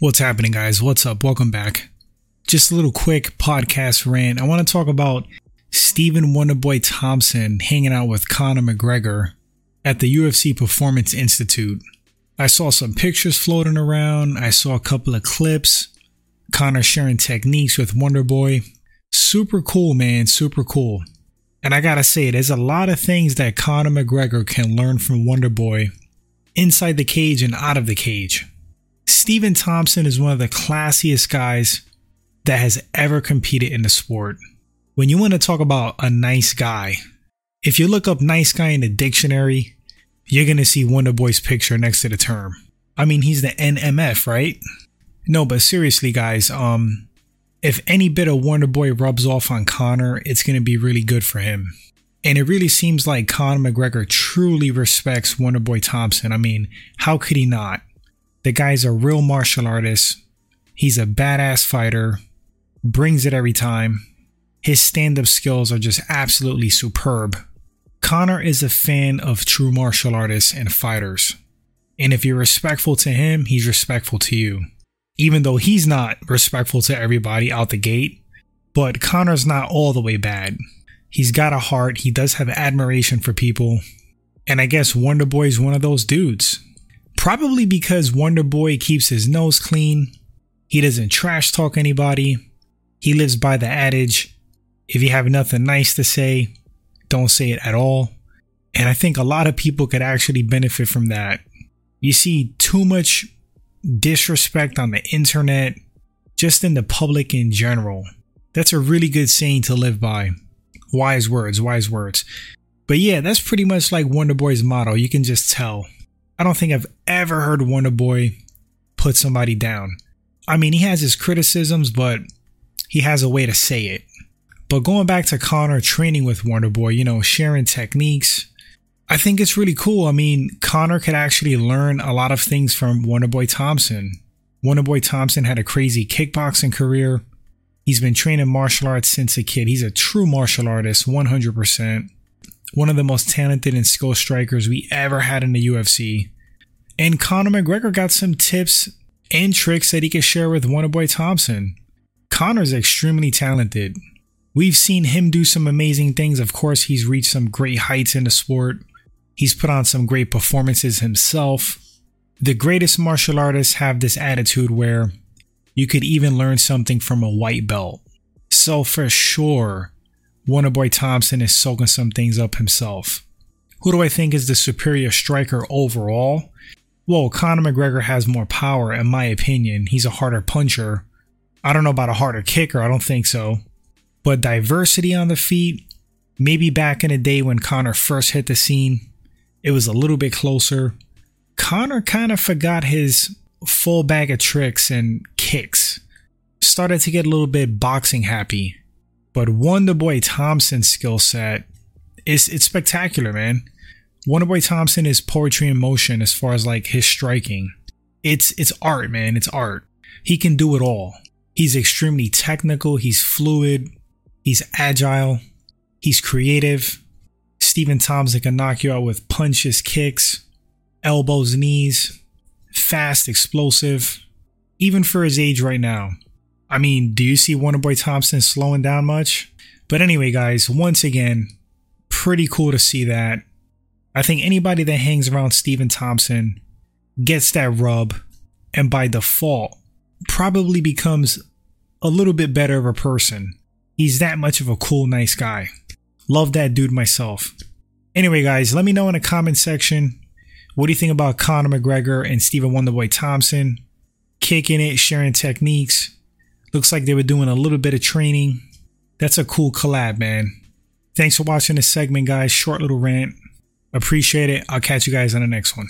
What's happening, guys? What's up? Welcome back. Just a little quick podcast rant. I want to talk about Stephen Wonderboy Thompson hanging out with Conor McGregor at the UFC Performance Institute. I saw some pictures floating around. I saw a couple of clips. Conor sharing techniques with Wonderboy. Super cool, man. Super cool. And I gotta say, there's a lot of things that Conor McGregor can learn from Wonderboy inside the cage and out of the cage. Stephen Thompson is one of the classiest guys that has ever competed in the sport. When you want to talk about a nice guy, if you look up nice guy in the dictionary, you're going to see Wonderboy's picture next to the term. I mean, he's the NMF, right? No, but seriously, guys, um, if any bit of Wonderboy rubs off on Conor, it's going to be really good for him. And it really seems like Conor McGregor truly respects Wonderboy Thompson. I mean, how could he not? The guy's a real martial artist. He's a badass fighter, brings it every time. His stand up skills are just absolutely superb. Conor is a fan of true martial artists and fighters. And if you're respectful to him, he's respectful to you. Even though he's not respectful to everybody out the gate, but Conor's not all the way bad. He's got a heart, he does have admiration for people. And I guess Wonder Boy's one of those dudes. Probably because Wonder Boy keeps his nose clean. He doesn't trash talk anybody. He lives by the adage if you have nothing nice to say, don't say it at all. And I think a lot of people could actually benefit from that. You see too much disrespect on the internet, just in the public in general. That's a really good saying to live by. Wise words, wise words. But yeah, that's pretty much like Wonder Boy's motto. You can just tell. I don't think I've ever heard Wonder Boy put somebody down. I mean, he has his criticisms, but he has a way to say it. But going back to Conor training with Wonder Boy, you know, sharing techniques, I think it's really cool. I mean, Conor could actually learn a lot of things from Wonder Boy Thompson. Wonder Boy Thompson had a crazy kickboxing career. He's been training martial arts since a kid. He's a true martial artist, 100% one of the most talented and skilled strikers we ever had in the UFC. And Conor McGregor got some tips and tricks that he could share with Wonderboy Thompson. Conor's extremely talented. We've seen him do some amazing things. Of course, he's reached some great heights in the sport. He's put on some great performances himself. The greatest martial artists have this attitude where you could even learn something from a white belt. So, for sure, Wonderboy Thompson is soaking some things up himself. Who do I think is the superior striker overall? Well, Conor McGregor has more power, in my opinion. He's a harder puncher. I don't know about a harder kicker, I don't think so. But diversity on the feet, maybe back in the day when Conor first hit the scene, it was a little bit closer. Conor kind of forgot his full bag of tricks and kicks. Started to get a little bit boxing happy. But Wonderboy Thompson's skill set is it's spectacular, man. Wonderboy Thompson is poetry in motion as far as like his striking. It's it's art, man. It's art. He can do it all. He's extremely technical, he's fluid, he's agile, he's creative. Stephen Thompson can knock you out with punches, kicks, elbows, knees, fast, explosive, even for his age right now. I mean, do you see Wonderboy Thompson slowing down much? But anyway, guys, once again, pretty cool to see that. I think anybody that hangs around Stephen Thompson gets that rub and by default probably becomes a little bit better of a person. He's that much of a cool, nice guy. Love that dude myself. Anyway, guys, let me know in the comment section what do you think about Conor McGregor and Stephen Wonderboy Thompson? Kicking it, sharing techniques. Looks like they were doing a little bit of training. That's a cool collab, man. Thanks for watching this segment, guys. Short little rant. Appreciate it. I'll catch you guys on the next one.